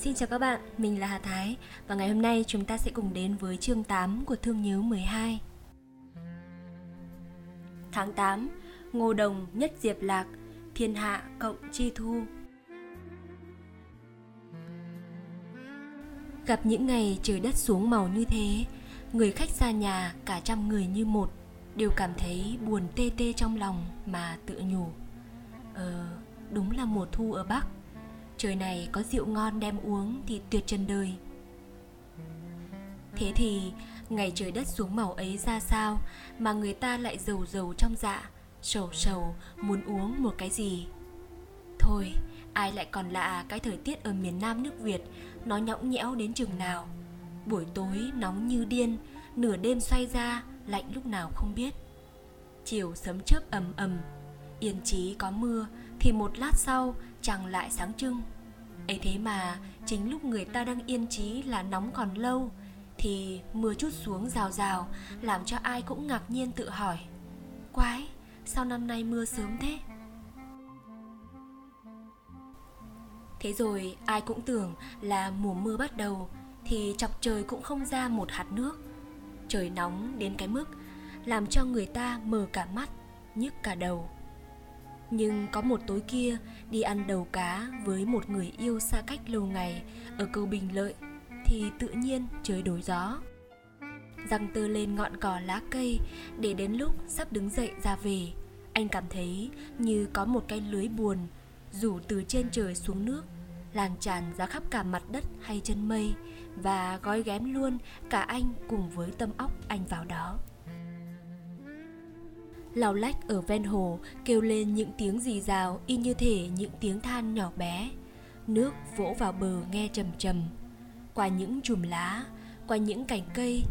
Xin chào các bạn, mình là Hà Thái và ngày hôm nay chúng ta sẽ cùng đến với chương 8 của Thương Nhớ 12. Tháng 8, Ngô Đồng nhất Diệp Lạc, Thiên Hạ cộng Chi Thu. Gặp những ngày trời đất xuống màu như thế, người khách xa nhà cả trăm người như một đều cảm thấy buồn tê tê trong lòng mà tự nhủ. Ờ, đúng là mùa thu ở Bắc trời này có rượu ngon đem uống thì tuyệt trần đời. Thế thì, ngày trời đất xuống màu ấy ra sao mà người ta lại giàu giàu trong dạ sầu sầu, muốn uống một cái gì? Thôi, ai lại còn lạ cái thời tiết ở miền nam nước việt, nó nhõng nhẽo đến chừng nào. Buổi tối nóng như điên, nửa đêm xoay ra, lạnh lúc nào không biết. Chiều sấm chớp ầm ầm, yên chí có mưa thì một lát sau chẳng lại sáng trưng. Ấy thế mà, chính lúc người ta đang yên trí là nóng còn lâu, thì mưa chút xuống rào rào, làm cho ai cũng ngạc nhiên tự hỏi, quái, sao năm nay mưa sớm thế? Thế rồi ai cũng tưởng là mùa mưa bắt đầu, thì chọc trời cũng không ra một hạt nước. Trời nóng đến cái mức làm cho người ta mờ cả mắt, nhức cả đầu nhưng có một tối kia đi ăn đầu cá với một người yêu xa cách lâu ngày ở cầu Bình Lợi thì tự nhiên trời đổi gió. Răng tơ lên ngọn cỏ lá cây để đến lúc sắp đứng dậy ra về, anh cảm thấy như có một cái lưới buồn rủ từ trên trời xuống nước lan tràn ra khắp cả mặt đất hay chân mây và gói ghém luôn cả anh cùng với tâm óc anh vào đó lau lách ở ven hồ, kêu lên những tiếng rì rào, y như thể những tiếng than nhỏ bé. Nước vỗ vào bờ nghe trầm trầm. Qua những chùm lá, qua những cành cây,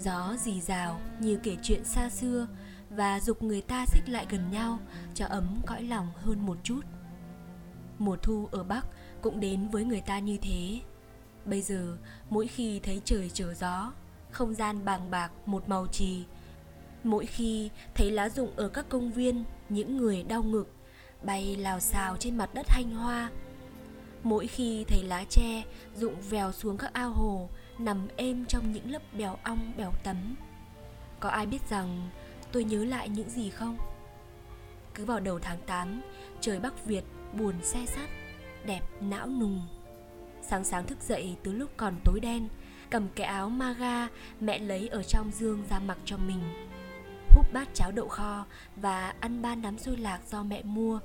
gió rì rào như kể chuyện xa xưa và dục người ta xích lại gần nhau, cho ấm cõi lòng hơn một chút. Mùa thu ở bắc cũng đến với người ta như thế. Bây giờ, mỗi khi thấy trời trở gió, không gian bàng bạc một màu trì Mỗi khi thấy lá rụng ở các công viên, những người đau ngực bay lào xào trên mặt đất hanh hoa. Mỗi khi thấy lá tre rụng vèo xuống các ao hồ, nằm êm trong những lớp bèo ong bèo tấm. Có ai biết rằng tôi nhớ lại những gì không? Cứ vào đầu tháng 8, trời Bắc Việt buồn xe sắt, đẹp não nùng. Sáng sáng thức dậy từ lúc còn tối đen, cầm cái áo maga mẹ lấy ở trong dương ra mặc cho mình húp bát cháo đậu kho và ăn ba nắm xôi lạc do mẹ mua,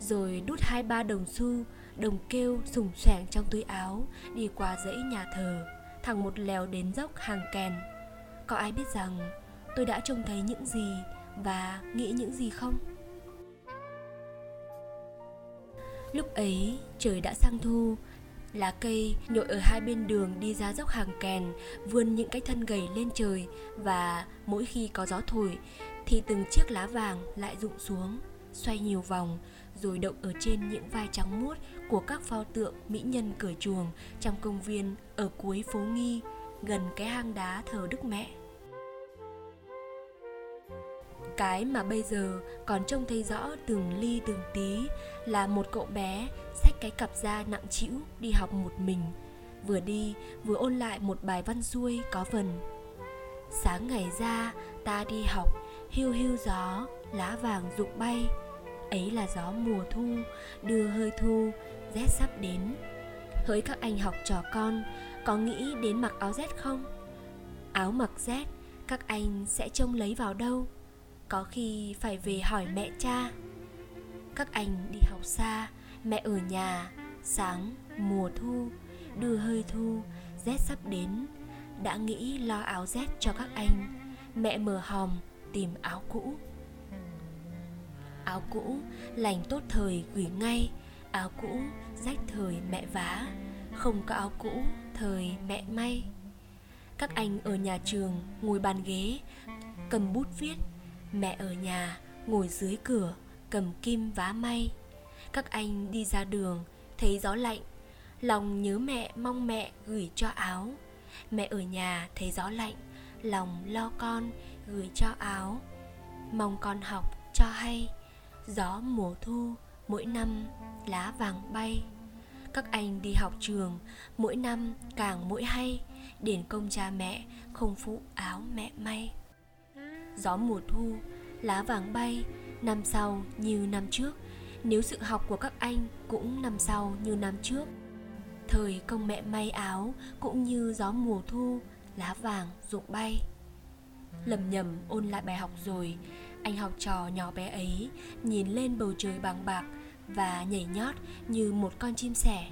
rồi đút hai ba đồng xu, đồng kêu sùng xoảng trong túi áo, đi qua dãy nhà thờ, thẳng một lèo đến dốc hàng kèn. Có ai biết rằng tôi đã trông thấy những gì và nghĩ những gì không? Lúc ấy trời đã sang thu lá cây nhội ở hai bên đường đi ra dốc hàng kèn, vươn những cái thân gầy lên trời và mỗi khi có gió thổi thì từng chiếc lá vàng lại rụng xuống, xoay nhiều vòng, rồi động ở trên những vai trắng muốt của các pho tượng mỹ nhân cởi chuồng trong công viên ở cuối phố nghi, gần cái hang đá thờ đức mẹ cái mà bây giờ còn trông thấy rõ từng ly từng tí là một cậu bé xách cái cặp da nặng trĩu đi học một mình. Vừa đi, vừa ôn lại một bài văn xuôi có vần sáng ngày ra, ta đi học, hiu hiu gió, lá vàng rụng bay. Ấy là gió mùa thu, đưa hơi thu, rét sắp đến. Hỡi các anh học trò con, có nghĩ đến mặc áo rét không? Áo mặc rét, các anh sẽ trông lấy vào đâu? Có khi phải về hỏi mẹ cha. Các anh đi học xa, mẹ ở nhà, sáng, mùa thu, đưa hơi thu rét sắp đến. Đã nghĩ lo áo rét cho các anh, mẹ mở hòm tìm áo cũ. Áo cũ, lành tốt thời gửi ngay. Áo cũ, rách thời mẹ vá. Không có áo cũ, thời mẹ may. Các anh ở nhà trường ngồi bàn ghế, cầm bút viết mẹ ở nhà, ngồi dưới cửa, cầm kim vá may. Các anh đi ra đường, thấy gió lạnh. Lòng nhớ mẹ, mong mẹ gửi cho áo. Mẹ ở nhà, thấy gió lạnh. Lòng lo con, gửi cho áo. Mong con học cho hay. Gió mùa thu, mỗi năm lá vàng bay. Các anh đi học trường, mỗi năm càng mỗi hay. Đền công cha mẹ, không phụ áo mẹ may gió mùa thu, lá vàng bay năm sau như năm trước. Nếu sự học của các anh cũng năm sau như năm trước, thời công mẹ may áo cũng như gió mùa thu, lá vàng rụng bay. Lầm nhầm ôn lại bài học rồi, anh học trò nhỏ bé ấy nhìn lên bầu trời bằng bạc và nhảy nhót như một con chim sẻ.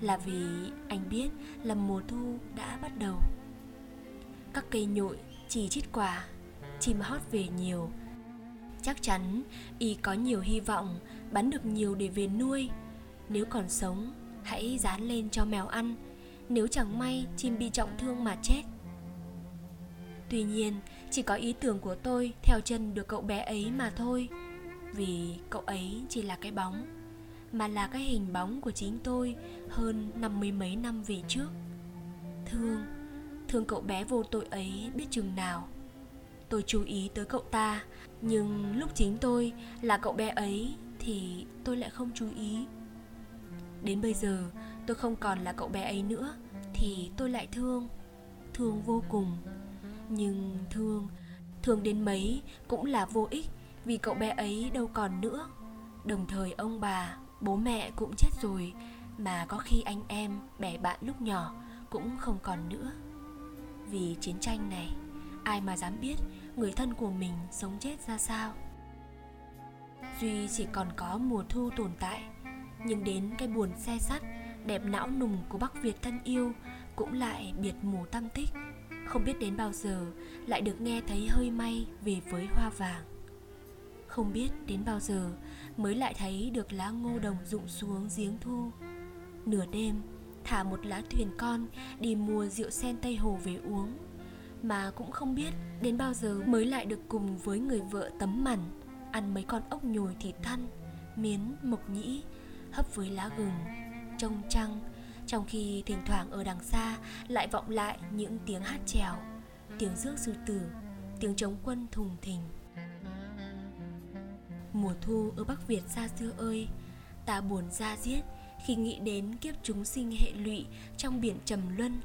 Là vì, anh biết là mùa thu đã bắt đầu. Các cây nhội chỉ chít quả chim hót về nhiều. Chắc chắn, y có nhiều hy vọng, bắn được nhiều để về nuôi. Nếu còn sống, hãy dán lên cho mèo ăn. Nếu chẳng may, chim bị trọng thương mà chết. Tuy nhiên, chỉ có ý tưởng của tôi theo chân được cậu bé ấy mà thôi. Vì cậu ấy chỉ là cái bóng, mà là cái hình bóng của chính tôi hơn năm mươi mấy năm về trước. Thương thương cậu bé vô tội ấy biết chừng nào tôi chú ý tới cậu ta. Nhưng lúc chính tôi là cậu bé ấy thì tôi lại không chú ý. Đến bây giờ, tôi không còn là cậu bé ấy nữa thì tôi lại thương thương vô cùng. Nhưng thương thương đến mấy cũng là vô ích vì cậu bé ấy đâu còn nữa. Đồng thời ông bà, bố mẹ cũng chết rồi mà có khi anh em, bè bạn lúc nhỏ cũng không còn nữa. Vì chiến tranh này, ai mà dám biết người thân của mình sống chết ra sao. Duy chỉ còn có mùa thu tồn tại, nhưng đến cái buồn xe sắt, đẹp não nùng của bắc việt thân yêu cũng lại biệt mù tâm tích. Không biết đến bao giờ lại được nghe thấy hơi may về với hoa vàng. Không biết đến bao giờ mới lại thấy được lá ngô đồng rụng xuống giếng thu. Nửa đêm, thả một lá thuyền con đi mua rượu sen tây hồ về uống mà cũng không biết đến bao giờ mới lại được cùng với người vợ tấm mằn ăn mấy con ốc nhồi thịt thăn miến, mộc nhĩ, hấp với lá gừng, trông trăng, trong khi thỉnh thoảng ở đằng xa lại vọng lại những tiếng hát trèo tiếng rước sư tử, tiếng chống quân thùng thình. Mùa thu ở bắc việt xa xưa ơi, ta buồn ra giết khi nghĩ đến kiếp chúng sinh hệ lụy trong biển trầm luân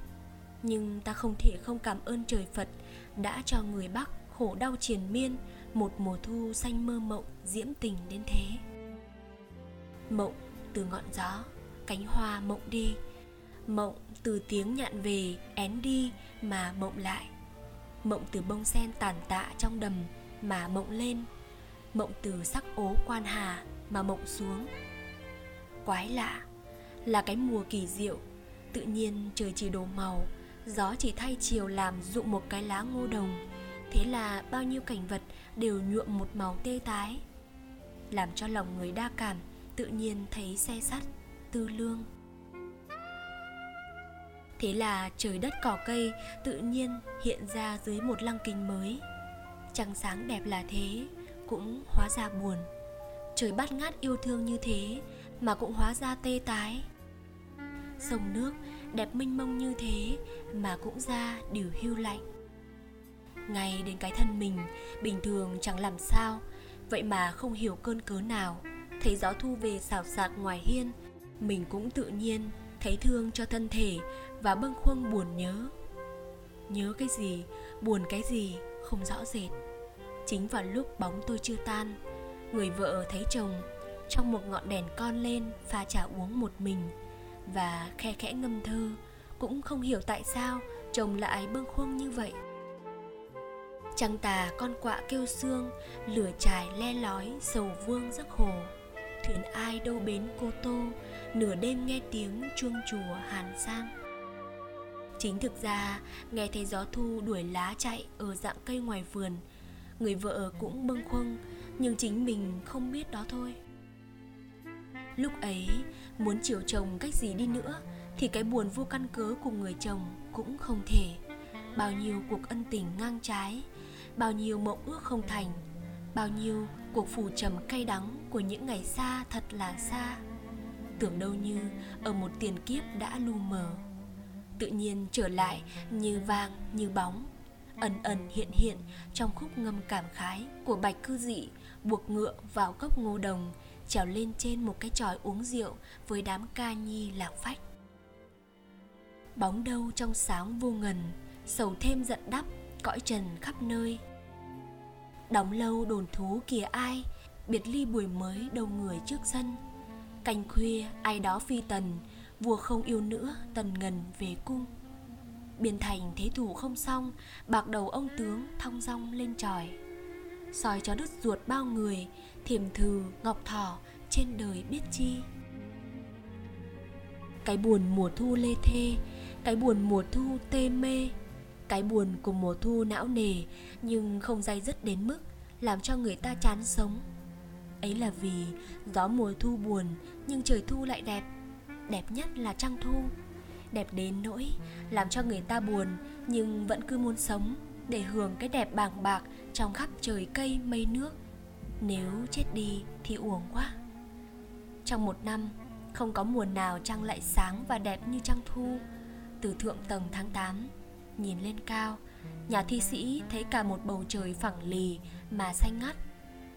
nhưng ta không thể không cảm ơn trời phật đã cho người bắc khổ đau triền miên, một mùa thu xanh mơ mộng diễm tình đến thế. Mộng từ ngọn gió, cánh hoa mộng đi. Mộng từ tiếng nhạn về, én đi mà mộng lại. Mộng từ bông sen tàn tạ trong đầm mà mộng lên. Mộng từ sắc ố quan hà mà mộng xuống. Quái lạ là cái mùa kỳ diệu, tự nhiên trời chỉ đổ màu gió chỉ thay chiều làm rụng một cái lá ngô đồng. Thế là bao nhiêu cảnh vật đều nhuộm một màu tê tái. Làm cho lòng người đa cảm, tự nhiên thấy xe sắt, tư lương. Thế là trời đất cỏ cây tự nhiên hiện ra dưới một lăng kính mới. Trăng sáng đẹp là thế, cũng hóa ra buồn. Trời bát ngát yêu thương như thế mà cũng hóa ra tê tái. Sông nước đẹp mênh mông như thế mà cũng ra điều hưu lạnh. Ngay đến cái thân mình, bình thường chẳng làm sao, vậy mà không hiểu cơn cớ nào, thấy gió thu về xào xạc ngoài hiên, mình cũng tự nhiên thấy thương cho thân thể và bâng khuâng buồn nhớ. Nhớ cái gì, buồn cái gì không rõ rệt. Chính vào lúc bóng tôi chưa tan, người vợ thấy chồng, trong một ngọn đèn con lên pha trà uống một mình và khe khẽ ngâm thơ, cũng không hiểu tại sao chồng lại bâng khuâng như vậy. Trăng tà con quạ kêu xương lửa trài le lói sầu vương giấc hồ. Thuyền ai đâu bến cô tô, nửa đêm nghe tiếng chuông chùa hàn sang. Chính thực ra, nghe thấy gió thu đuổi lá chạy ở dạng cây ngoài vườn, người vợ cũng bâng khuâng, nhưng chính mình không biết đó thôi. Lúc ấy muốn chiều chồng cách gì đi nữa, thì cái buồn vô căn cớ của người chồng cũng không thể. Bao nhiêu cuộc ân tình ngang trái, bao nhiêu mộng ước không thành, bao nhiêu cuộc phù trầm cay đắng của những ngày xa thật là xa. Tưởng đâu như ở một tiền kiếp đã lu mờ, tự nhiên trở lại như vàng, như bóng, ẩn ẩn hiện hiện trong khúc ngâm cảm khái của bạch cư dị buộc ngựa vào cốc ngô đồng trèo lên trên một cái tròi uống rượu với đám ca nhi lạc phách. Bóng đâu trong sáng vô ngần, sầu thêm giận đắp, cõi trần khắp nơi. Đóng lâu đồn thú kìa ai, biệt ly buổi mới đầu người trước sân. Canh khuya, ai đó phi tần, vua không yêu nữa, tần ngần về cung. Biên thành thế thủ không xong, bạc đầu ông tướng thong dong lên tròi. Soi cho đứt ruột bao người thiềm thừ ngọc thỏ trên đời biết chi. Cái buồn mùa thu lê thê, cái buồn mùa thu tê mê, cái buồn của mùa thu não nề, nhưng không dai dứt đến mức làm cho người ta chán sống. Ấy là vì gió mùa thu buồn, nhưng trời thu lại đẹp. Đẹp nhất là trăng thu. Đẹp đến nỗi làm cho người ta buồn, nhưng vẫn cứ muốn sống để hưởng cái đẹp bàng bạc trong khắp trời cây mây nước nếu chết đi thì uổng quá. Trong một năm, không có mùa nào trăng lại sáng và đẹp như trăng thu. Từ thượng tầng tháng 8 nhìn lên cao, nhà thi sĩ thấy cả một bầu trời phẳng lì mà xanh ngắt.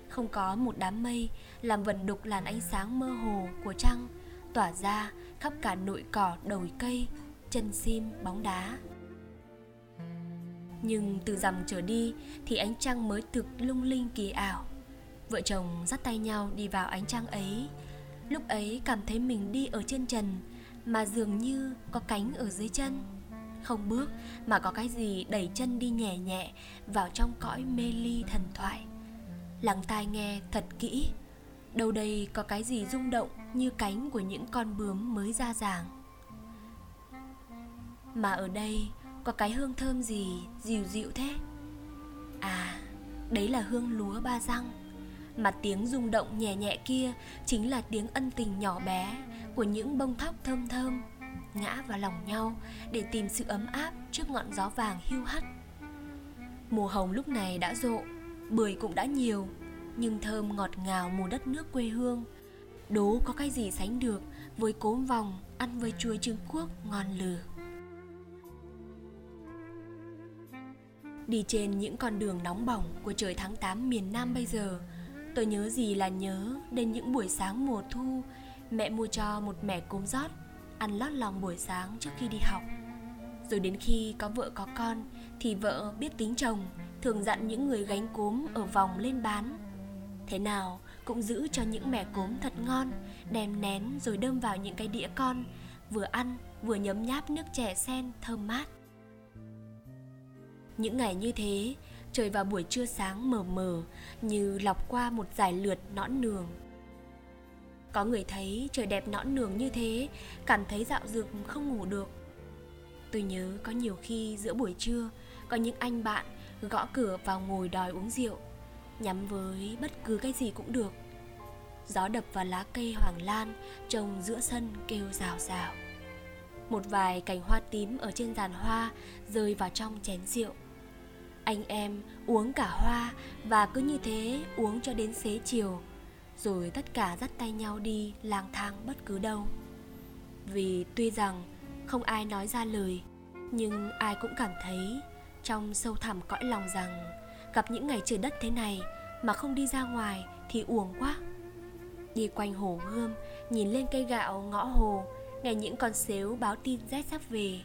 Không có một đám mây làm vần đục làn ánh sáng mơ hồ của trăng, tỏa ra khắp cả nội cỏ đồi cây, chân sim, bóng đá. Nhưng từ rằm trở đi thì ánh trăng mới thực lung linh kỳ ảo vợ chồng dắt tay nhau đi vào ánh trăng ấy. Lúc ấy cảm thấy mình đi ở trên trần, mà dường như có cánh ở dưới chân. Không bước, mà có cái gì đẩy chân đi nhẹ nhẹ vào trong cõi mê ly thần thoại. Lắng tai nghe thật kỹ. Đâu đây có cái gì rung động như cánh của những con bướm mới ra ràng. Mà ở đây có cái hương thơm gì dịu dịu thế? À đấy là hương lúa ba răng mà tiếng rung động nhẹ nhẹ kia chính là tiếng ân tình nhỏ bé của những bông thóc thơm thơm ngã vào lòng nhau để tìm sự ấm áp trước ngọn gió vàng hiu hắt. Mùa hồng lúc này đã rộ, bưởi cũng đã nhiều, nhưng thơm ngọt ngào mùa đất nước quê hương. Đố có cái gì sánh được với cốm vòng ăn với chuối trứng cuốc ngon lừ. Đi trên những con đường nóng bỏng của trời tháng 8 miền Nam bây giờ tôi nhớ gì là nhớ đến những buổi sáng mùa thu. Mẹ mua cho một mẻ cốm rót, ăn lót lòng buổi sáng trước khi đi học. Rồi đến khi có vợ có con, thì vợ biết tính chồng, thường dặn những người gánh cốm ở vòng lên bán. Thế nào cũng giữ cho những mẻ cốm thật ngon, đem nén rồi đâm vào những cái đĩa con, vừa ăn vừa nhấm nháp nước chè sen thơm mát. Những ngày như thế trời vào buổi trưa sáng mờ mờ, như lọc qua một dải lượt nõn nường. Có người thấy trời đẹp nõn nường như thế, cảm thấy dạo dực không ngủ được. Tôi nhớ có nhiều khi giữa buổi trưa, có những anh bạn gõ cửa vào ngồi đòi uống rượu, nhắm với bất cứ cái gì cũng được. Gió đập vào lá cây hoàng lan trồng giữa sân kêu rào rào. Một vài cành hoa tím ở trên giàn hoa rơi vào trong chén rượu anh em uống cả hoa và cứ như thế uống cho đến xế chiều, rồi tất cả dắt tay nhau đi lang thang bất cứ đâu. Vì tuy rằng không ai nói ra lời, nhưng ai cũng cảm thấy trong sâu thẳm cõi lòng rằng gặp những ngày trời đất thế này mà không đi ra ngoài thì uổng quá. Đi quanh hồ gươm, nhìn lên cây gạo ngõ hồ, nghe những con xếu báo tin rét sắp về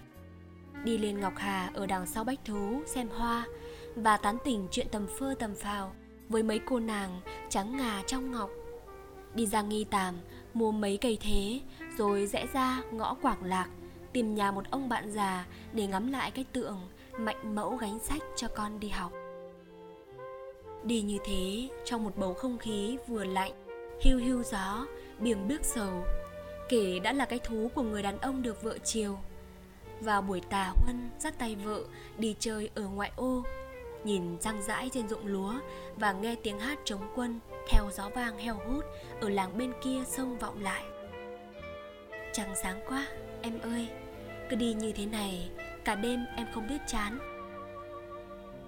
đi lên ngọc hà ở đằng sau bách thú xem hoa và tán tỉnh chuyện tầm phơ tầm phào với mấy cô nàng trắng ngà trong ngọc. Đi ra nghi tàm, mua mấy cây thế, rồi rẽ ra ngõ quảng lạc, tìm nhà một ông bạn già để ngắm lại cái tượng mạnh mẫu gánh sách cho con đi học. Đi như thế, trong một bầu không khí vừa lạnh hưu hưu gió biềng bước sầu, kể đã là cái thú của người đàn ông được vợ chiều vào buổi tà huân, dắt tay vợ, đi chơi ở ngoại ô. Nhìn răng rãi trên ruộng lúa và nghe tiếng hát chống quân, theo gió vang heo hút ở làng bên kia sông vọng lại. Trăng sáng quá, em ơi, cứ đi như thế này, cả đêm em không biết chán.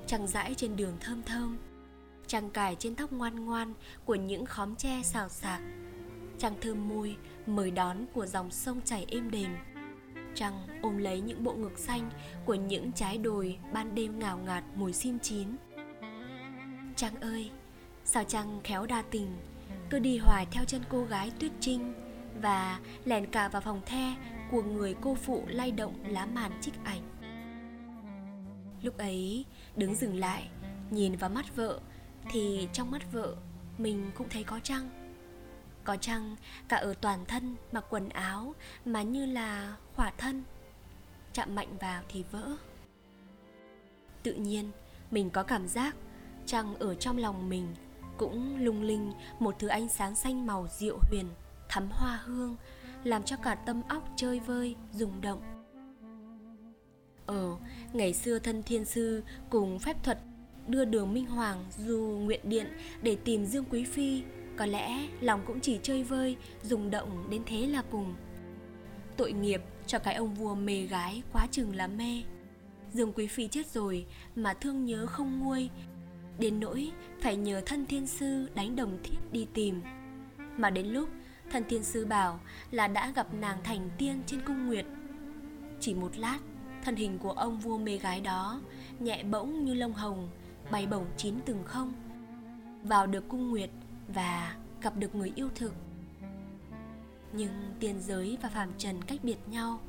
Trăng rãi trên đường thơm thơm, trăng cài trên tóc ngoan ngoan của những khóm tre xào xạc. Trăng thơm môi, mời đón của dòng sông chảy êm đềm trăng ôm lấy những bộ ngực xanh của những trái đồi ban đêm ngào ngạt mùi sim chín trăng ơi sao trăng khéo đa tình cứ đi hoài theo chân cô gái Tuyết Trinh và lèn cả vào phòng the của người cô phụ lay động lá màn trích ảnh. Lúc ấy, đứng dừng lại, nhìn vào mắt vợ thì trong mắt vợ mình cũng thấy có trăng. Có chăng cả ở toàn thân mặc quần áo mà như là khỏa thân. Chạm mạnh vào thì vỡ. Tự nhiên, mình có cảm giác chăng ở trong lòng mình cũng lung linh một thứ ánh sáng xanh màu diệu huyền thắm hoa hương làm cho cả tâm óc chơi vơi rung động ờ ngày xưa thân thiên sư cùng phép thuật đưa đường minh hoàng du nguyện điện để tìm dương quý phi có lẽ lòng cũng chỉ chơi vơi, rung động đến thế là cùng. Tội nghiệp cho cái ông vua mê gái quá chừng là mê. Dương quý phi chết rồi mà thương nhớ không nguôi. Đến nỗi phải nhờ thân thiên sư đánh đồng thiết đi tìm. Mà đến lúc thân thiên sư bảo là đã gặp nàng thành tiên trên cung nguyệt, chỉ một lát, thân hình của ông vua mê gái đó nhẹ bỗng như lông hồng, bay bổng chín từng không. Vào được cung nguyệt và gặp được người yêu thực. Nhưng tiên giới và phàm trần cách biệt nhau,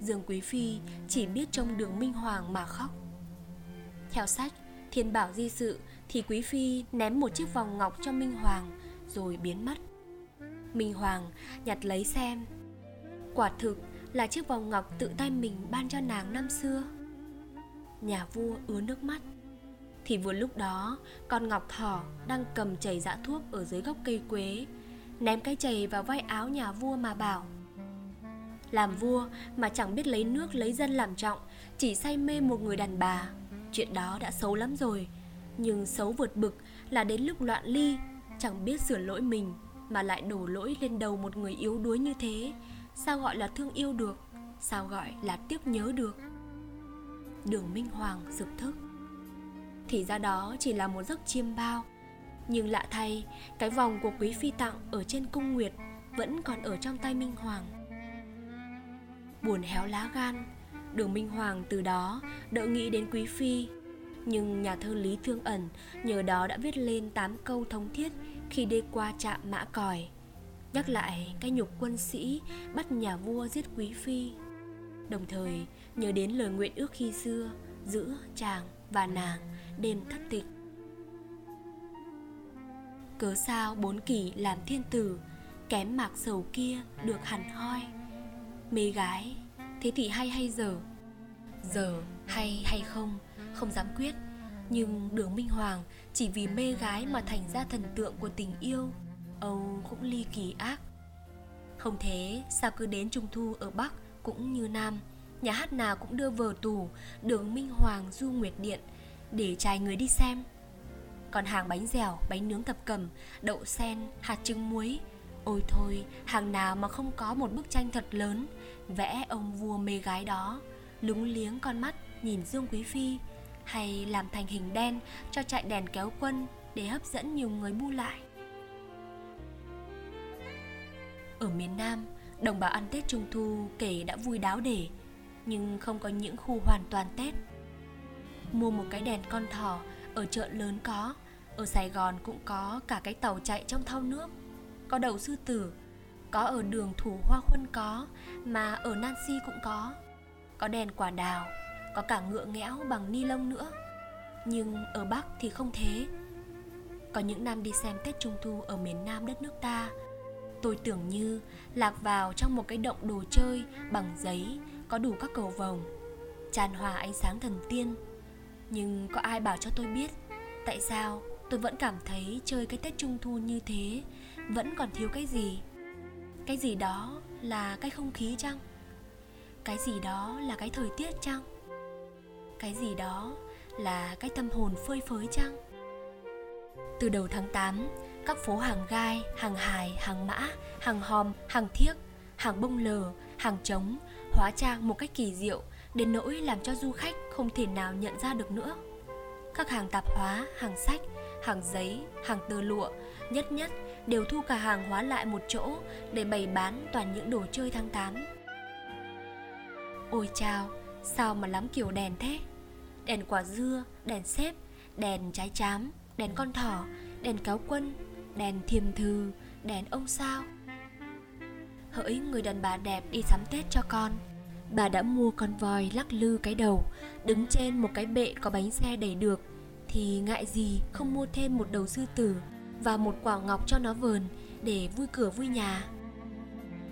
dương quý phi chỉ biết trông đường minh hoàng mà khóc. Theo sách thiên bảo di sự thì quý phi ném một chiếc vòng ngọc cho minh hoàng rồi biến mất. Minh hoàng nhặt lấy xem, quả thực là chiếc vòng ngọc tự tay mình ban cho nàng năm xưa. Nhà vua ứa nước mắt thì vừa lúc đó, con ngọc thỏ đang cầm chảy dã dạ thuốc ở dưới gốc cây quế, ném cái chày vào vai áo nhà vua mà bảo, làm vua mà chẳng biết lấy nước lấy dân làm trọng, chỉ say mê một người đàn bà. Chuyện đó đã xấu lắm rồi, nhưng xấu vượt bực là đến lúc loạn ly, chẳng biết sửa lỗi mình mà lại đổ lỗi lên đầu một người yếu đuối như thế. Sao gọi là thương yêu được, sao gọi là tiếc nhớ được? Đường minh hoàng sực thức thì ra đó chỉ là một giấc chiêm bao nhưng lạ thay, cái vòng của quý phi tặng ở trên cung nguyệt vẫn còn ở trong tay minh hoàng buồn héo lá gan đường minh hoàng từ đó đỡ nghĩ đến quý phi nhưng nhà thơ Lý Thương Ẩn nhờ đó đã viết lên 8 câu thống thiết khi đi qua trạm mã còi. Nhắc lại cái nhục quân sĩ bắt nhà vua giết quý phi. Đồng thời, nhớ đến lời nguyện ước khi xưa giữa chàng và nàng đêm thất tịch. Cớ sao bốn kỷ làm thiên tử, Kém mạc sầu kia được hẳn hoi? Mê gái, Thế thì hay hay giờ Giờ hay hay không không dám quyết. Nhưng đường minh hoàng chỉ vì mê gái mà thành ra thần tượng của tình yêu, âu cũng ly kỳ ác. Không thế, sao cứ đến trung thu ở bắc cũng như nam? Nhà hát nào cũng đưa vờ tù, đường minh hoàng du nguyệt điện để trai người đi xem còn hàng bánh dẻo bánh nướng thập cẩm đậu sen hạt trứng muối ôi thôi hàng nào mà không có một bức tranh thật lớn vẽ ông vua mê gái đó lúng liếng con mắt nhìn dương quý phi hay làm thành hình đen cho chạy đèn kéo quân để hấp dẫn nhiều người bu lại. Ở miền Nam, đồng bào ăn Tết Trung Thu kể đã vui đáo để, nhưng không có những khu hoàn toàn Tết. Mua một cái đèn con thỏ ở chợ lớn có, ở Sài Gòn cũng có cả cái tàu chạy trong thau nước, có đầu sư tử, có ở đường Thủ Hoa Khuân có, mà ở Nancy cũng có. Có đèn quả đào, có cả ngựa nghẽo bằng ni lông nữa. Nhưng ở bắc thì không thế. Có những năm đi xem tết trung thu ở miền nam đất nước ta. Tôi tưởng như lạc vào trong một cái động đồ chơi bằng giấy có đủ các cầu vồng tràn hòa ánh sáng thần tiên nhưng có ai bảo cho tôi biết tại sao tôi vẫn cảm thấy chơi cái tết trung thu như thế vẫn còn thiếu cái gì? Cái gì đó là cái không khí chăng? Cái gì đó là cái thời tiết chăng? Cái gì đó là cái tâm hồn phơi phới chăng? Từ đầu tháng 8 các phố hàng gai, hàng hài, hàng mã, hàng hòm, hàng thiếc, hàng bông lờ, hàng trống hóa trang một cách kỳ diệu đến nỗi làm cho du khách không thể nào nhận ra được nữa. Các hàng tạp hóa hàng sách hàng giấy hàng tơ lụa nhất nhất đều thu cả hàng hóa lại một chỗ để bày bán toàn những đồ chơi tháng 8 ôi chao sao mà lắm kiểu đèn thế? Đèn quả dưa, đèn xếp, đèn trái chám, đèn con thỏ, đèn cáo quân, đèn thiềm thư, đèn ông sao? Hỡi người đàn bà đẹp đi sắm Tết cho con. Bà đã mua con voi lắc lư cái đầu, Đứng trên một cái bệ có bánh xe đẩy được. Thì ngại gì không mua thêm một đầu sư tử Và một quả ngọc cho nó vờn Để vui cửa vui nhà?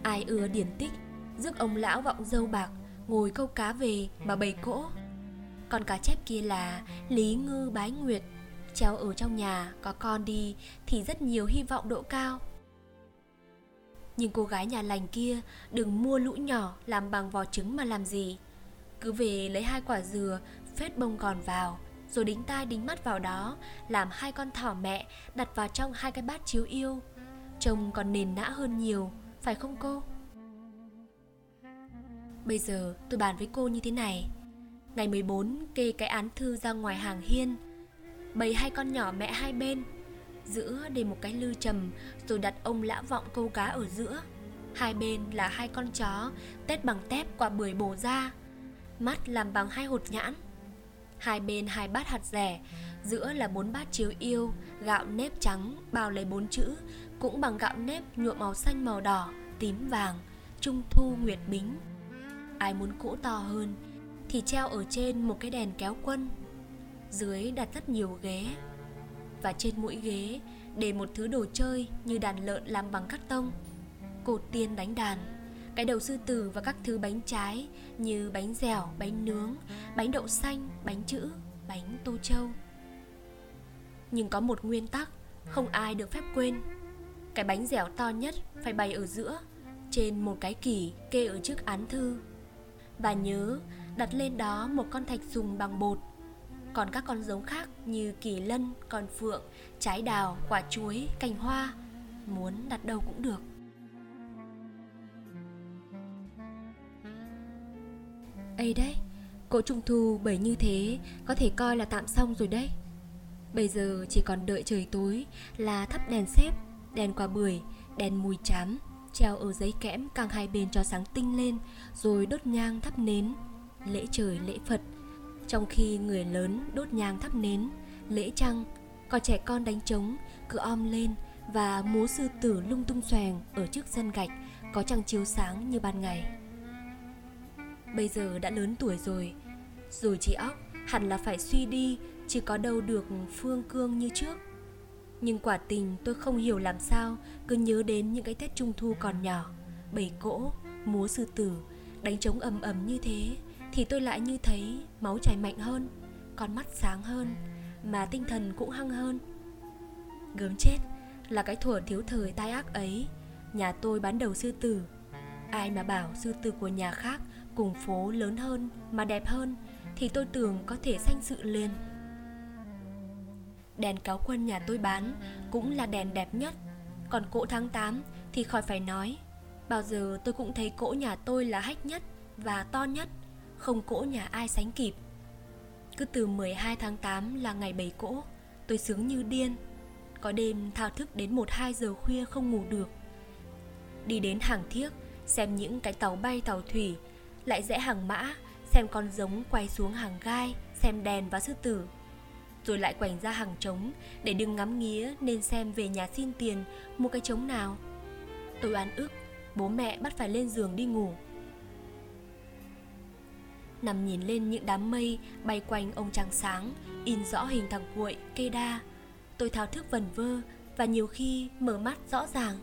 Ai ưa điển tích, Rước ông lão vọng dâu bạc Ngồi câu cá về mà bầy cỗ. Còn cá chép kia là Lý ngư bái nguyệt, Treo ở trong nhà, có con đi Thì rất nhiều hy vọng độ cao nhưng cô gái nhà lành kia đừng mua lũ nhỏ làm bằng vỏ trứng mà làm gì. Cứ về lấy hai quả dừa, phết bông gòn vào Rồi đính tai đính mắt vào đó Làm hai con thỏ mẹ đặt vào trong hai cái bát chiếu yêu. Trông còn nền nã hơn nhiều, phải không cô? Bây giờ tôi bàn với cô như thế này. Ngày 14 kê cái án thư ra ngoài hàng hiên Bày hai con nhỏ mẹ hai bên giữa để một cái lư trầm, rồi đặt ông lã vọng câu cá ở giữa. Hai bên là hai con chó, tét bằng tép quả bưởi bổ ra, mắt làm bằng hai hột nhãn. Hai bên hai bát hạt rẻ, giữa là bốn bát chiếu yêu, gạo nếp trắng, bao lấy bốn chữ, cũng bằng gạo nếp nhuộm màu xanh màu đỏ, tím vàng, trung thu nguyệt bính. Ai muốn cỗ to hơn thì treo ở trên một cái đèn kéo quân. Dưới đặt rất nhiều ghế và trên mũi ghế để một thứ đồ chơi như đàn lợn làm bằng cắt tông, cột tiên đánh đàn, cái đầu sư tử và các thứ bánh trái như bánh dẻo, bánh nướng, bánh đậu xanh, bánh chữ, bánh tô châu. Nhưng có một nguyên tắc không ai được phép quên. Cái bánh dẻo to nhất phải bày ở giữa, trên một cái kỷ kê ở trước án thư. Và nhớ đặt lên đó một con thạch sùng bằng bột còn các con giống khác như kỳ lân, con phượng, trái đào, quả chuối, cành hoa Muốn đặt đâu cũng được. Ấy đấy, cỗ trung thu bởi như thế có thể coi là tạm xong rồi đấy. Bây giờ chỉ còn đợi trời tối là thắp đèn xếp, đèn quả bưởi, đèn mùi chám Treo ở giấy kẽm càng hai bên cho sáng tinh lên Rồi đốt nhang thắp nến Lễ trời lễ Phật trong khi người lớn đốt nhang thắp nến, lễ trăng, còn trẻ con đánh trống, cứ om lên và múa sư tử lung tung xoèng ở trước sân gạch có trăng chiếu sáng như ban ngày. Bây giờ đã lớn tuổi rồi, rồi chị óc hẳn là phải suy đi, chỉ có đâu được phương cương như trước. Nhưng quả tình tôi không hiểu làm sao cứ nhớ đến những cái Tết Trung Thu còn nhỏ, bầy cỗ, múa sư tử, đánh trống ầm ầm như thế thì tôi lại như thấy máu chảy mạnh hơn, con mắt sáng hơn, mà tinh thần cũng hăng hơn. Gớm chết, là cái thuở thiếu thời tai ác ấy, nhà tôi bán đầu sư tử. Ai mà bảo sư tử của nhà khác cùng phố lớn hơn mà đẹp hơn, thì tôi tưởng có thể sanh sự liền. Đèn cáo quân nhà tôi bán cũng là đèn đẹp nhất. Còn cỗ tháng 8 thì khỏi phải nói, bao giờ tôi cũng thấy cỗ nhà tôi là hách nhất và to nhất không cỗ nhà ai sánh kịp. Cứ từ 12 tháng 8 là ngày bày cỗ, tôi sướng như điên. Có đêm thao thức đến 1-2 giờ khuya không ngủ được. Đi đến hàng thiếc, xem những cái tàu bay tàu thủy, lại rẽ hàng mã, xem con giống quay xuống hàng gai, xem đèn và sư tử. Rồi lại quảnh ra hàng trống để đừng ngắm nghía nên xem về nhà xin tiền mua cái trống nào. Tôi oán ức, bố mẹ bắt phải lên giường đi ngủ nằm nhìn lên những đám mây bay quanh ông trăng sáng, in rõ hình thằng cuội, cây đa. Tôi thao thức vần vơ và nhiều khi mở mắt rõ ràng.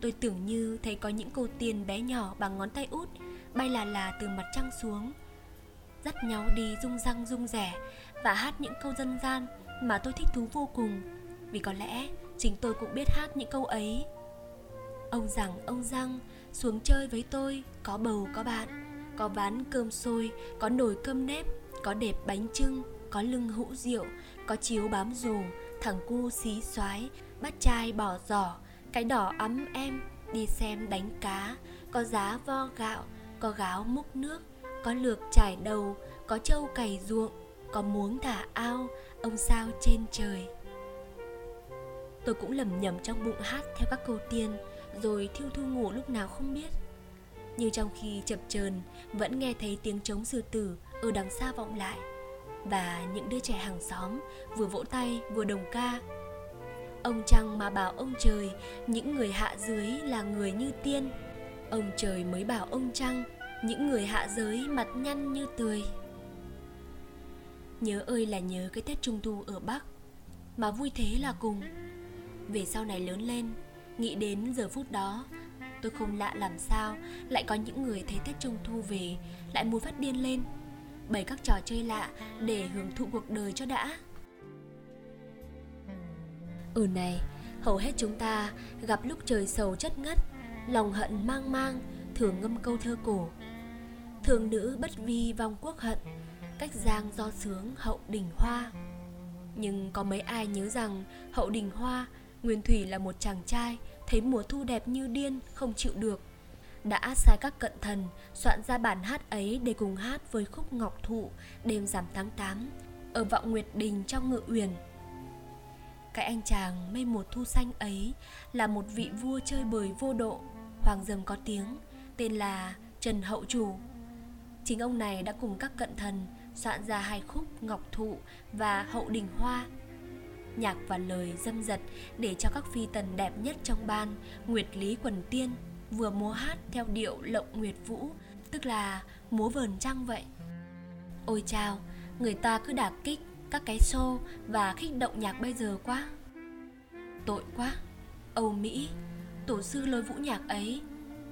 Tôi tưởng như thấy có những cô tiên bé nhỏ bằng ngón tay út bay là là từ mặt trăng xuống. Dắt nhau đi rung răng rung rẻ và hát những câu dân gian mà tôi thích thú vô cùng vì có lẽ chính tôi cũng biết hát những câu ấy. Ông rằng ông răng xuống chơi với tôi có bầu có bạn có bán cơm sôi, có nồi cơm nếp, có đẹp bánh trưng, có lưng hũ rượu, có chiếu bám dù, thằng cu xí xoái, bắt chai bỏ giỏ, cái đỏ ấm em, đi xem đánh cá, có giá vo gạo, có gáo múc nước, có lược trải đầu, có trâu cày ruộng, có muống thả ao, ông sao trên trời. Tôi cũng lầm nhầm trong bụng hát theo các câu tiên, rồi thiêu thu ngủ lúc nào không biết nhưng trong khi chập chờn, vẫn nghe thấy tiếng trống sư tử ở đằng xa vọng lại. Và những đứa trẻ hàng xóm vừa vỗ tay, vừa đồng ca. Ông Trăng mà bảo ông trời, Những người hạ dưới là người như tiên. Ông trời mới bảo ông Trăng, Những người hạ giới mặt nhăn như tươi. Nhớ ơi là nhớ cái Tết Trung Thu ở Bắc. Mà vui thế là cùng. Về sau này lớn lên, Nghĩ đến giờ phút đó Tôi không lạ làm sao, Lại có những người thấy Tết Trung Thu về, Lại muốn phát điên lên. Bày các trò chơi lạ Để hưởng thụ cuộc đời cho đã. Ừ này, Hầu hết chúng ta gặp lúc trời sầu chất ngất, Lòng hận mang mang, Thường ngâm câu thơ cổ. Thường nữ bất vi vong quốc hận, Cách giang do sướng hậu đình hoa. Nhưng có mấy ai nhớ rằng Hậu đình hoa, Nguyên Thủy là một chàng trai Thấy mùa thu đẹp như điên Không chịu được Đã sai các cận thần Soạn ra bản hát ấy để cùng hát với khúc ngọc thụ Đêm giảm tháng 8 Ở vọng Nguyệt Đình trong ngự uyển cái anh chàng mây mùa thu xanh ấy là một vị vua chơi bời vô độ, hoàng dầm có tiếng, tên là Trần Hậu Chủ. Chính ông này đã cùng các cận thần soạn ra hai khúc Ngọc Thụ và Hậu Đình Hoa. Nhạc và lời dâm dật để cho các phi tần đẹp nhất trong ban Nguyệt Lý Quần Tiên vừa múa hát theo điệu lộng Nguyệt Vũ, tức là múa vờn trăng vậy. Ôi chao, người ta cứ đả kích các cái show và khích động nhạc bây giờ quá. Tội quá. Âu mỹ tổ sư lối vũ nhạc ấy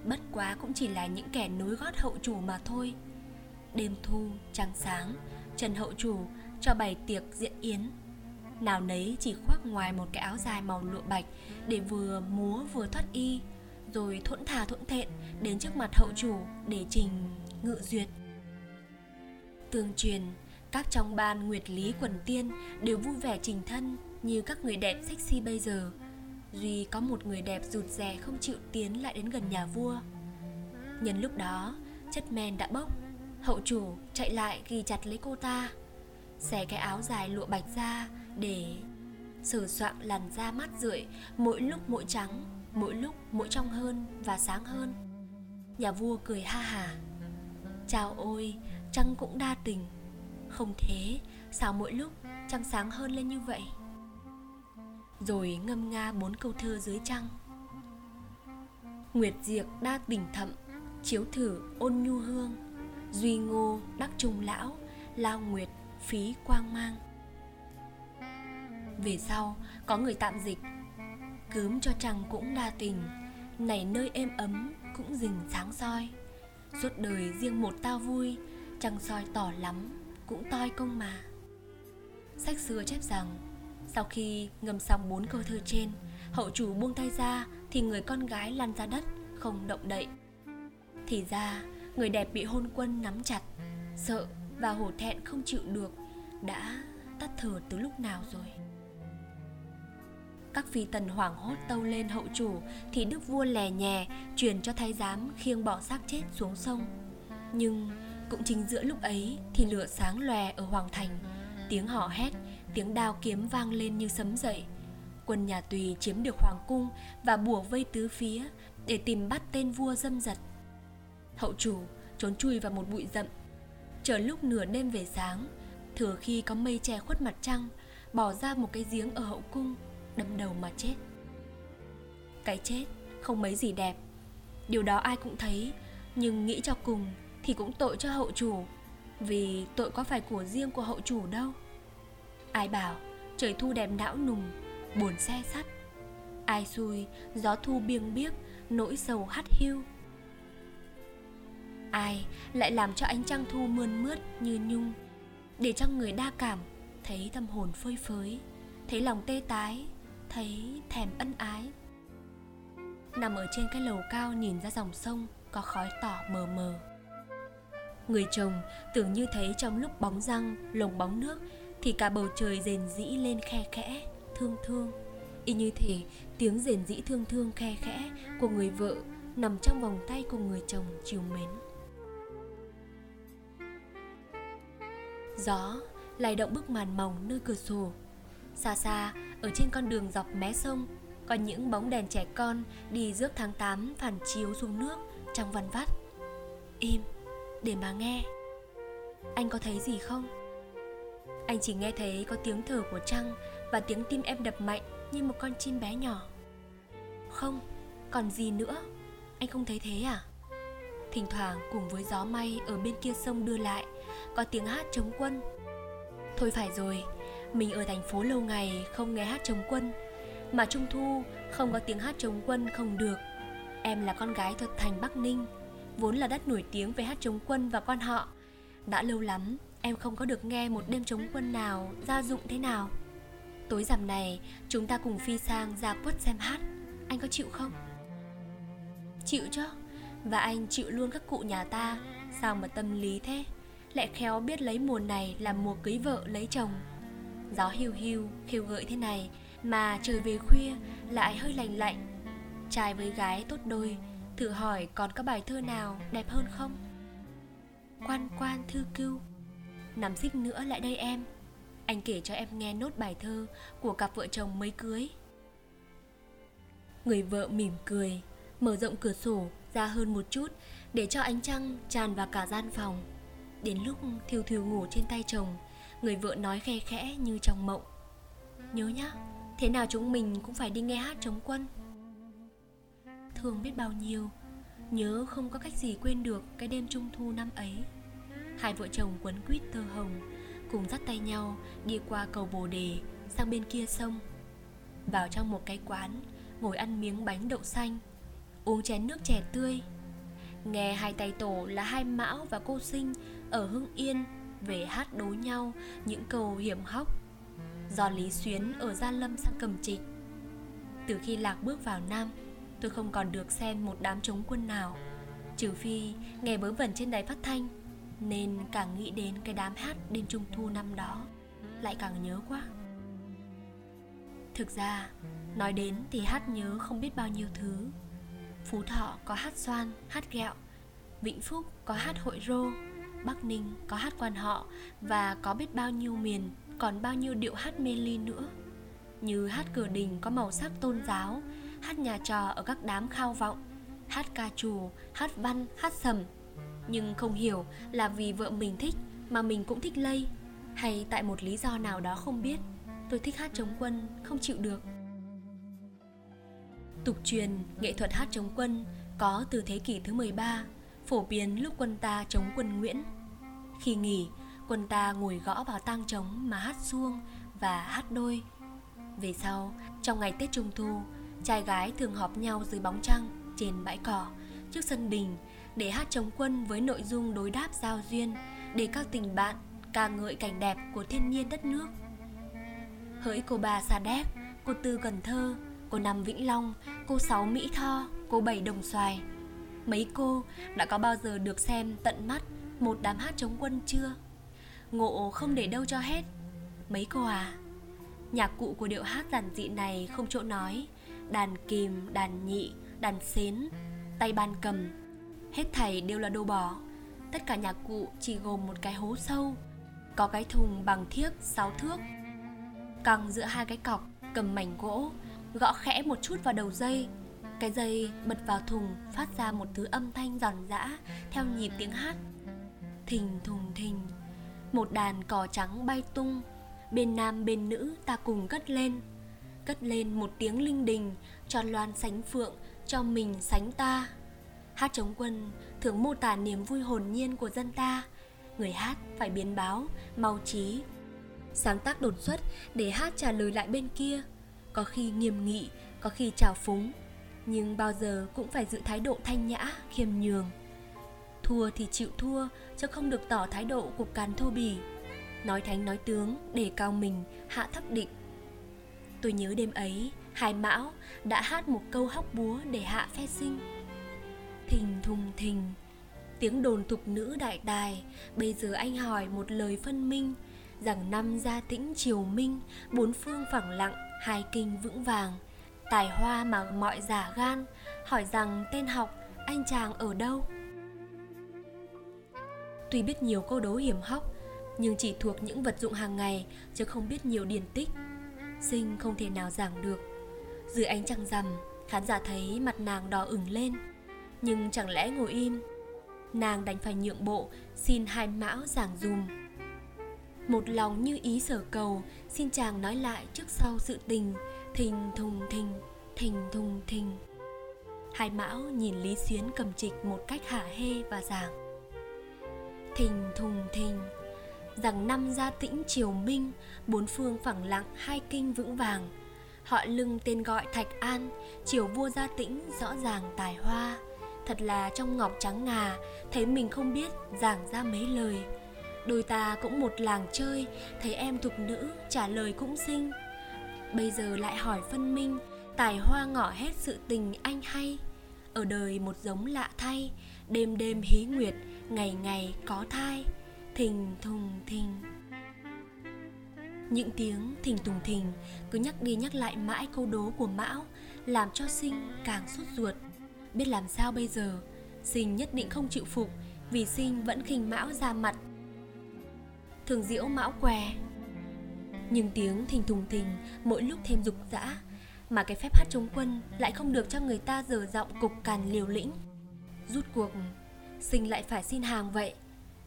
bất quá cũng chỉ là những kẻ nối gót hậu chủ mà thôi. Đêm thu trăng sáng trần hậu chủ cho bày tiệc diễn yến nào nấy chỉ khoác ngoài một cái áo dài màu lụa bạch để vừa múa vừa thoát y rồi thuẫn thà thuẫn thện đến trước mặt hậu chủ để trình ngự duyệt tương truyền các trong ban Nguyệt Lý Quần Tiên đều vui vẻ trình thân như các người đẹp sexy bây giờ. Duy có một người đẹp rụt rè không chịu tiến lại đến gần nhà vua. Nhân lúc đó, chất men đã bốc, hậu chủ chạy lại ghi chặt lấy cô ta, xẻ cái áo dài lụa bạch ra để sửa soạn làn da mát rượi, mỗi lúc mỗi trắng, mỗi lúc mỗi trong hơn và sáng hơn. Nhà vua cười ha hà. Chào ôi, trăng cũng đa tình. Không thế Sao mỗi lúc trăng sáng hơn lên như vậy? Rồi ngâm nga bốn câu thơ dưới trăng. Nguyệt diệt đa tình thậm Chiếu thử ôn nhu hương. Duy ngô đắc trung lão Lao nguyệt phí quang mang. Về sau, có người tạm dịch. Cướm cho chàng cũng đa tình. Này nơi êm ấm cũng rình sáng soi. Suốt đời riêng một tao vui Trăng soi tỏ lắm cũng toi công mà. Sách xưa chép rằng, Sau khi ngâm xong bốn câu thơ trên, Hậu chủ buông tay ra Thì người con gái lăn ra đất, Không động đậy. Thì ra, người đẹp bị hôn quân nắm chặt, Sợ và hổ thẹn không chịu được, Đã tắt thở từ lúc nào rồi các phi tần hoảng hốt tâu lên hậu chủ thì đức vua lè nhè truyền cho thái giám khiêng bỏ xác chết xuống sông. Nhưng cũng chính giữa lúc ấy thì lửa sáng lòe ở Hoàng Thành Tiếng hò hét, tiếng đao kiếm vang lên như sấm dậy. Quân nhà Tùy chiếm được Hoàng Cung và bùa vây tứ phía để tìm bắt tên vua dâm dật. Hậu chủ trốn chui vào một bụi rậm Chờ lúc nửa đêm về sáng Thừa khi có mây che khuất mặt trăng Bỏ ra một cái giếng ở hậu cung Đâm đầu mà chết. Cái chết không mấy gì đẹp. Điều đó ai cũng thấy, Nhưng nghĩ cho cùng thì cũng tội cho hậu chủ. Vì tội có phải của riêng của hậu chủ đâu. Ai bảo trời thu đẹp não nùng, buồn xe sắt. Ai xui gió thu biêng biếc, nỗi sầu hắt hiu. Ai lại làm cho ánh trăng thu mươn mướt như nhung, để cho người đa cảm thấy tâm hồn phơi phới, thấy lòng tê tái thấy thèm ân ái. Nằm ở trên cái lầu cao nhìn ra dòng sông có khói tỏ mờ mờ. Người chồng tưởng như thấy trong lúc bóng răng, lồng bóng nước Thì cả bầu trời rền rĩ lên khe khẽ, thương thương. Y như thể tiếng rền rĩ thương thương khe khẽ của người vợ Nằm trong vòng tay của người chồng chiều mến. Gió lay động bức màn mỏng nơi cửa sổ. Xa xa, ở trên con đường dọc mé sông, Có những bóng đèn trẻ con đi rước tháng 8 phản chiếu xuống nước trong văn vắt. Im, để mà nghe. Anh có thấy gì không? Anh chỉ nghe thấy có tiếng thở của trăng và tiếng tim em đập mạnh như một con chim bé nhỏ. Không, còn gì nữa? Anh không thấy thế à? Thỉnh thoảng cùng với gió may ở bên kia sông đưa lại, có tiếng hát chống quân. Thôi phải rồi mình ở thành phố lâu ngày, không nghe hát chống quân. Mà trung thu, không có tiếng hát chống quân không được. Em là con gái thuật thành bắc ninh, vốn là đất nổi tiếng về hát chống quân và quan họ. Đã lâu lắm, em không có được nghe một đêm chống quân nào, gia dụng thế nào. Tối rằm này, chúng ta cùng phi sang ra quất xem hát. Anh có chịu không? Chịu chứ. Và anh chịu luôn các cụ nhà ta. Sao mà tâm lý thế? Lại khéo biết lấy mùa này làm mùa cưới vợ lấy chồng gió hiu hiu khiêu gợi thế này, mà trời về khuya lại hơi lành lạnh. Trai với gái tốt đôi, thử hỏi còn có bài thơ nào đẹp hơn không? Quan quan thư cưu, nằm xích nữa lại đây em. Anh kể cho em nghe nốt bài thơ của cặp vợ chồng mới cưới. Người vợ mỉm cười, mở rộng cửa sổ ra hơn một chút để cho ánh trăng tràn vào cả gian phòng. Đến lúc thiêu thiêu ngủ trên tay chồng người vợ nói khe khẽ như trong mộng. Nhớ nhá, thế nào chúng mình cũng phải đi nghe hát chống quân. Thương biết bao nhiêu, nhớ không có cách gì quên được cái đêm trung thu năm ấy. Hai vợ chồng quấn quýt tơ hồng, cùng dắt tay nhau đi qua cầu bồ đề sang bên kia sông. Vào trong một cái quán, ngồi ăn miếng bánh đậu xanh, uống chén nước chè tươi. Nghe hai tay tổ là hai mão và cô sinh ở hưng yên về hát đối nhau những câu hiểm hóc. Do lý xuyến ở gia lâm sang cầm trịch từ khi lạc bước vào nam, tôi không còn được xem một đám chống quân nào. Trừ phi nghe bớ vẩn trên đài phát thanh, nên càng nghĩ đến cái đám hát đêm trung thu năm đó, lại càng nhớ quá. Thực ra, nói đến thì hát nhớ không biết bao nhiêu thứ. Phú thọ có hát xoan, hát gẹo vĩnh phúc có hát hội rô bắc ninh có hát quan họ và có biết bao nhiêu miền, còn bao nhiêu điệu hát mê ly nữa. Như hát cửa đình có màu sắc tôn giáo, hát nhà trò ở các đám khao vọng, hát ca trù, hát văn, hát sầm. Nhưng không hiểu là vì vợ mình thích mà mình cũng thích lây, hay tại một lý do nào đó không biết. Tôi thích hát chống quân, không chịu được. Tục truyền nghệ thuật hát chống quân có từ thế kỷ thứ 13 phổ biến lúc quân ta chống quân Nguyễn khi nghỉ quân ta ngồi gõ vào tang trống mà hát xuông và hát đôi về sau trong ngày tết trung thu trai gái thường họp nhau dưới bóng trăng trên bãi cỏ trước sân đình để hát chống quân với nội dung đối đáp giao duyên để các tình bạn ca ngợi cảnh đẹp của thiên nhiên đất nước hỡi cô bà Sa Đéc, cô Tư Cần Thơ, cô Năm Vĩnh Long, cô Sáu Mỹ Tho, cô Bảy Đồng Xoài. Mấy cô đã có bao giờ được xem tận mắt một đám hát chống quân chưa? Ngộ không để đâu cho hết. Mấy cô à? Nhạc cụ của điệu hát giản dị này không chỗ nói, đàn kìm, đàn nhị, đàn xến, tay ban cầm, hết thảy đều là đồ bỏ. Tất cả nhạc cụ chỉ gồm một cái hố sâu, có cái thùng bằng thiếc 6 thước, căng giữa hai cái cọc, cầm mảnh gỗ, gõ khẽ một chút vào đầu dây. Cái dây bật vào thùng phát ra một thứ âm thanh giòn giã theo nhịp tiếng hát. Thình thùng thình, một đàn cò trắng bay tung, bên nam bên nữ ta cùng cất lên. Cất lên một tiếng linh đình, cho loan sánh phượng, cho mình sánh ta. Hát chống quân thường mô tả niềm vui hồn nhiên của dân ta. Người hát phải biến báo, mau trí, sáng tác đột xuất để hát trả lời lại bên kia có khi nghiêm nghị có khi trào phúng nhưng bao giờ cũng phải giữ thái độ thanh nhã, khiêm nhường. Thua thì chịu thua, chứ không được tỏ thái độ cục cán thô bỉ. Nói thánh nói tướng, để cao mình, hạ thấp định. Tôi nhớ đêm ấy, hải mão đã hát một câu hóc búa để hạ phe sinh. Thình thùng thình, tiếng đồn tục nữ đại tài. Bây giờ anh hỏi một lời phân minh, rằng năm gia tĩnh triều minh, bốn phương phẳng lặng, hai kinh vững vàng tài hoa mà mọi giả gan, hỏi rằng tên học, anh chàng ở đâu? Tuy biết nhiều câu đố hiểm hóc, nhưng chỉ thuộc những vật dụng hàng ngày, chứ không biết nhiều điển tích. Sinh không thể nào giảng được. Dưới ánh trăng rằm, khán giả thấy mặt nàng đỏ ửng lên. Nhưng chẳng lẽ ngồi im? Nàng đành phải nhượng bộ, xin hai mão giảng dùm một lòng như ý sở cầu, xin chàng nói lại trước sau sự tình. Thình thùng thình thình thùng thình. Hai mão nhìn lý xuyến cầm trịch một cách hả hê và giảng. Thình thùng thình, rằng năm gia tĩnh triều minh, bốn phương phẳng lặng, hai kinh vững vàng. Họ lưng tên gọi thạch an, triều vua gia tĩnh rõ ràng tài hoa. Thật là trong ngọc trắng ngà, thấy mình không biết giảng ra mấy lời đôi ta cũng một làng chơi, thấy em thục nữ trả lời cũng xinh. Bây giờ lại hỏi phân minh, tài hoa ngỏ hết sự tình anh hay. Ở đời một giống lạ thay, đêm đêm hí nguyệt, ngày ngày có thai. Thình thùng thình. Những tiếng thình thùng thình cứ nhắc đi nhắc lại mãi câu đố của mão, làm cho sinh càng sốt ruột. Biết làm sao bây giờ? Sinh nhất định không chịu phục, vì sinh vẫn khinh mão ra mặt thường diễu mão què. Nhưng tiếng thình thùng thình mỗi lúc thêm dục dã mà cái phép hát chống quân lại không được cho người ta dở giọng cục cằn liều lĩnh. Rút cuộc, sinh lại phải xin hàng vậy.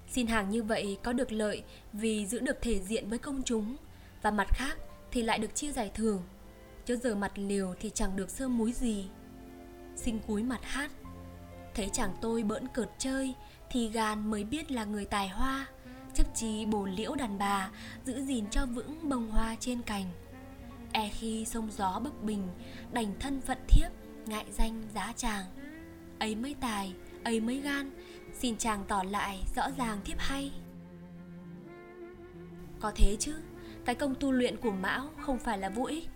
Xin hàng như vậy có được lợi vì giữ được thể diện với công chúng, và mặt khác thì lại được chia giải thưởng. Chứ giờ mặt liều thì chẳng được sơ múi gì. Sinh cúi mặt hát, thấy chàng tôi bỡn cợt chơi thì gàn mới biết là người tài hoa chấp trí bồ liễu đàn bà, giữ gìn cho vững bông hoa trên cành. E khi sông gió bấp bình, đành thân phận thiếp, ngại danh giá chàng. Ấy mới tài, ấy mới gan, xin chàng tỏ lại rõ ràng thiếp hay. Có thế chứ, cái công tu luyện của mão không phải là vô ích.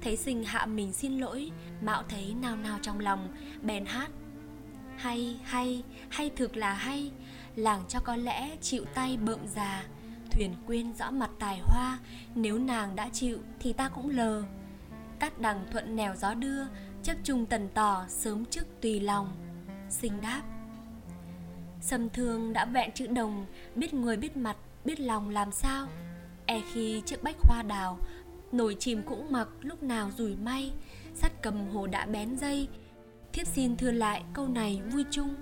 Thấy sinh hạ mình xin lỗi, mão thấy nao nao trong lòng, bèn hát. Hay hay hay thực là hay làng cho có lẽ chịu tay bợm già, thuyền quên rõ mặt tài hoa, nếu nàng đã chịu thì ta cũng lờ. Cắt đằng thuận nèo gió đưa chấp trung tần tỏ sớm trước tùy lòng sinh đáp. Sâm thương đã vẹn chữ đồng, biết người biết mặt, biết lòng làm sao. E khi chiếc bách hoa đào nổi chìm cũng mặc, lúc nào rủi may. Sắt cầm hồ đã bén dây, thiếp xin thưa lại câu này vui chung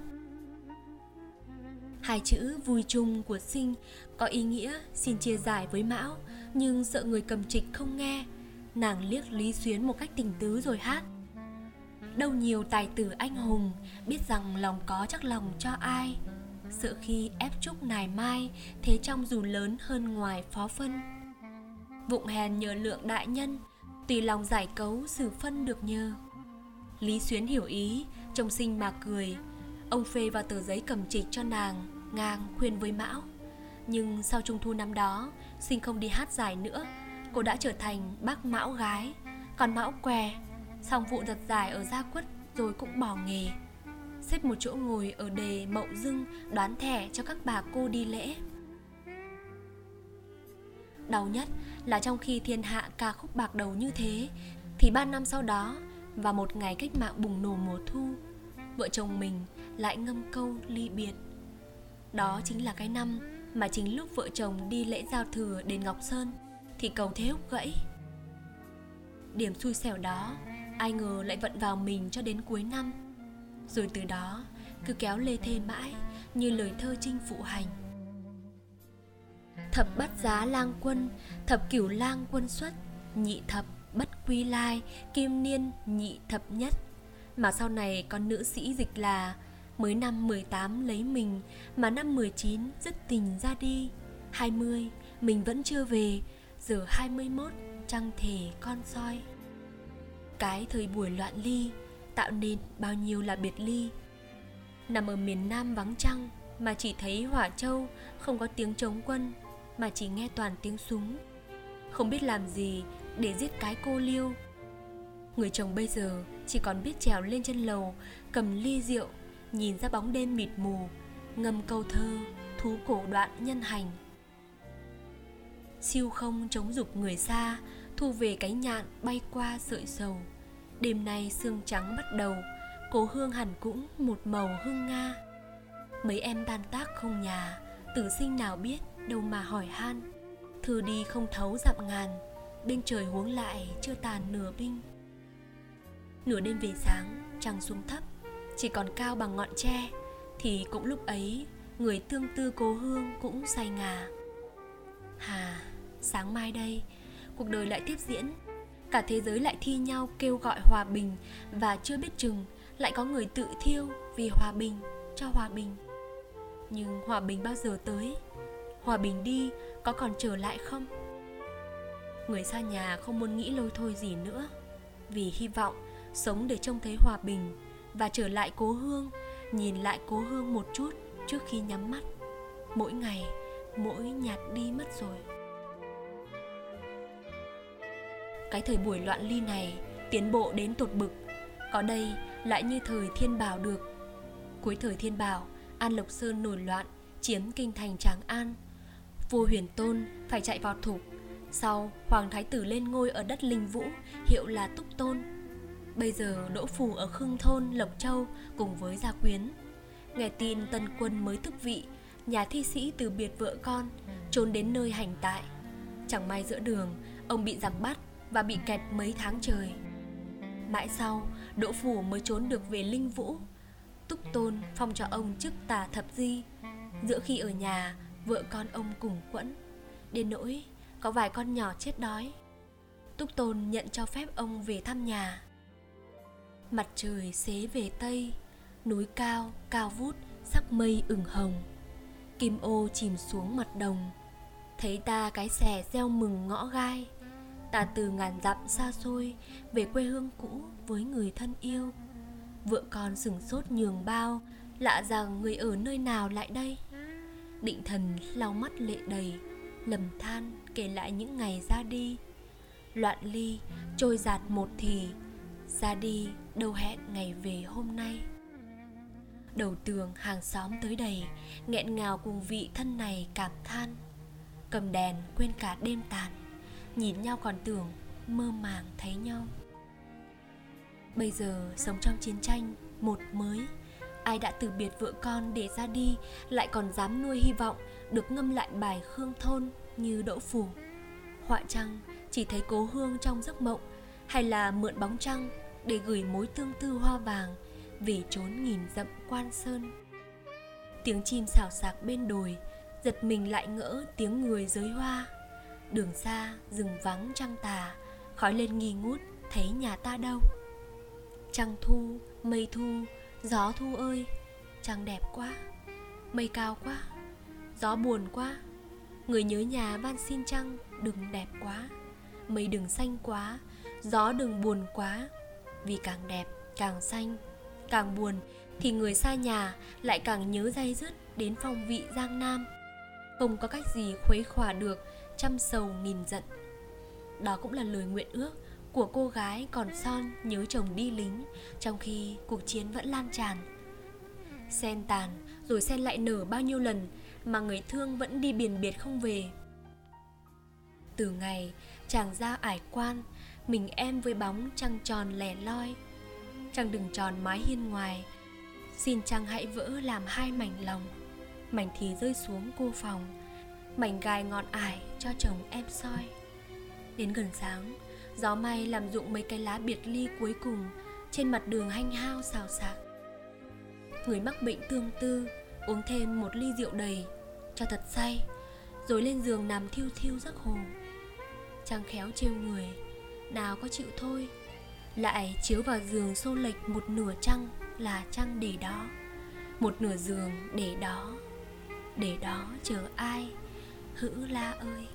hai chữ vui chung của sinh có ý nghĩa xin chia giải với mão, nhưng sợ người cầm trịch không nghe. Nàng liếc lý xuyến một cách tình tứ rồi hát. Đâu nhiều tài tử anh hùng, biết rằng lòng có chắc lòng cho ai. Sợ khi ép trúc nài mai, thế trong dù lớn hơn ngoài phó phân. Vụng hèn nhờ lượng đại nhân, tùy lòng giải cấu xử phân được nhờ. Lý xuyến hiểu ý, trông sinh mà cười ông phê vào tờ giấy cầm trịch cho nàng, ngang khuyên với mão. Nhưng sau trung thu năm đó, sinh không đi hát giải nữa, cô đã trở thành bác mão gái. Còn mão què, xong vụ giật giải ở gia quất rồi cũng bỏ nghề. Xếp một chỗ ngồi ở đề mậu dưng, đoán thẻ cho các bà cô đi lễ. Đau nhất là trong khi thiên hạ ca khúc bạc đầu như thế, thì ba năm sau đó và một ngày cách mạng bùng nổ mùa thu, vợ chồng mình lại ngâm câu ly biệt. Đó chính là cái năm mà chính lúc vợ chồng đi lễ giao thừa đến ngọc sơn thì cầu thế húc gãy. Điểm xui xẻo đó, ai ngờ lại vận vào mình cho đến cuối năm. Rồi từ đó, cứ kéo lê thê mãi như lời thơ trinh phụ hành. Thập bắt giá lang quân, thập cửu lang quân xuất, nhị thập bất quy lai, kim niên nhị thập nhất. Mà sau này con nữ sĩ dịch là mới năm 18 lấy mình, mà năm 19 dứt tình ra đi. 20 mình vẫn chưa về, giờ 21 trăng thể con soi. Cái thời buổi loạn ly, tạo nên bao nhiêu là biệt ly. Nằm ở miền nam vắng trăng, mà chỉ thấy hỏa châu không có tiếng chống quân, mà chỉ nghe toàn tiếng súng. Không biết làm gì để giết cái cô liêu. Người chồng bây giờ chỉ còn biết trèo lên chân lầu, cầm ly rượu nhìn ra bóng đêm mịt mù ngâm câu thơ, thú cổ đoạn nhân hành. Siêu không chống dục người xa, thu về cánh nhạn bay qua sợi sầu. Đêm nay sương trắng bắt đầu cố hương hẳn cũng một màu hương nga. Mấy em tan tác không nhà, tử sinh nào biết đâu mà hỏi han. Thư đi không thấu dặm ngàn, bên trời huống lại chưa tàn nửa binh. Nửa đêm về sáng, trăng xuống thấp chỉ còn cao bằng ngọn tre thì cũng lúc ấy người tương tư cố hương cũng say ngà Hà, sáng mai đây, cuộc đời lại tiếp diễn. Cả thế giới lại thi nhau kêu gọi hòa bình và chưa biết chừng lại có người tự thiêu vì hòa bình cho hòa bình. Nhưng hòa bình bao giờ tới? Hòa bình đi có còn trở lại không? Người xa nhà không muốn nghĩ lôi thôi gì nữa Vì hy vọng sống để trông thấy hòa bình và trở lại cố hương Nhìn lại cố hương một chút trước khi nhắm mắt. Mỗi ngày mỗi nhạt đi mất rồi. Cái thời buổi loạn ly này Tiến bộ đến tột bực. Có đây lại như thời thiên bảo được. Cuối thời thiên bảo An Lộc Sơn nổi loạn Chiếm kinh thành Tràng An. Vua huyền tôn phải chạy vào thục. Sau, Hoàng Thái Tử lên ngôi ở đất Linh Vũ, hiệu là Túc Tôn. Bây giờ đỗ phủ ở Khương Thôn, Lộc Châu cùng với gia quyến. Nghe tin tân quân mới thức vị, nhà thi sĩ từ biệt vợ con, trốn đến nơi hành tại. Chẳng may giữa đường, ông bị giặc bắt và bị kẹt mấy tháng trời. Mãi sau, đỗ phủ mới trốn được về Linh Vũ. Túc Tôn phong cho ông chức tả thập di. Giữa khi ở nhà, vợ con ông cùng quẫn. Đến nỗi có vài con nhỏ chết đói túc tôn nhận cho phép ông về thăm nhà mặt trời xế về tây, núi cao cao vút, sắc mây ửng hồng. Kim ô chìm xuống mặt đồng. Thấy ta cái xẻ gieo mừng ngõ gai. Ta từ ngàn dặm xa xôi, về quê hương cũ với người thân yêu. Vợ con sừng sốt nhường bao, lạ rằng người ở nơi nào lại đây. Định thần lau mắt lệ đầy, lầm than kể lại những ngày ra đi. Loạn ly, trôi giạt một thì ra đi, đâu hẹn ngày về hôm nay. Đầu tường hàng xóm tới đầy nghẹn ngào cùng vị thân này cảm than. Cầm đèn quên cả đêm tàn, nhìn nhau còn tưởng mơ màng thấy nhau. Bây giờ sống trong chiến tranh, một mới. Ai đã từ biệt vợ con để ra đi, lại còn dám nuôi hy vọng được ngâm lại bài khương thôn như đỗ phủ. Họa trăng chỉ thấy cố hương trong giấc mộng hay là mượn bóng trăng để gửi mối tương tư hoa vàng về trốn nghìn dặm quan sơn. Tiếng chim xào xạc bên đồi giật mình lại ngỡ tiếng người giới hoa. Đường xa rừng vắng trăng tà, khói lên nghi ngút thấy nhà ta đâu. Trăng thu, mây thu, gió thu ơi, trăng đẹp quá, mây cao quá, gió buồn quá. Người nhớ nhà van xin trăng, đừng đẹp quá, mây đừng xanh quá gió đừng buồn quá, vì càng đẹp, càng xanh, càng buồn thì người xa nhà lại càng nhớ day dứt đến phong vị giang nam. Không có cách gì khuấy khỏa được trăm sầu nghìn giận. Đó cũng là lời nguyện ước của cô gái còn son nhớ chồng đi lính trong khi cuộc chiến vẫn lan tràn. Sen tàn rồi sen lại nở bao nhiêu lần mà người thương vẫn đi biển biệt không về. Từ ngày chàng ra ải quan mình em với bóng trăng tròn lẻ loi. Trăng đừng tròn mái hiên ngoài. Xin trăng hãy vỡ làm hai mảnh lòng. Mảnh thì rơi xuống cô phòng. Mảnh gai ngọn ải cho chồng em soi. Đến gần sáng, gió may làm rụng mấy cái lá biệt ly cuối cùng trên mặt đường hanh hao xào xạc. Người mắc bệnh tương tư uống thêm một ly rượu đầy, cho thật say, rồi lên giường nằm thiêu thiêu giấc hồ. Trăng khéo trêu người. Nào có chịu thôi. Lại chiếu vào giường xô lệch một nửa trăng là trăng để đó. Một nửa giường để đó. Để đó chờ ai? Hữu la ơi!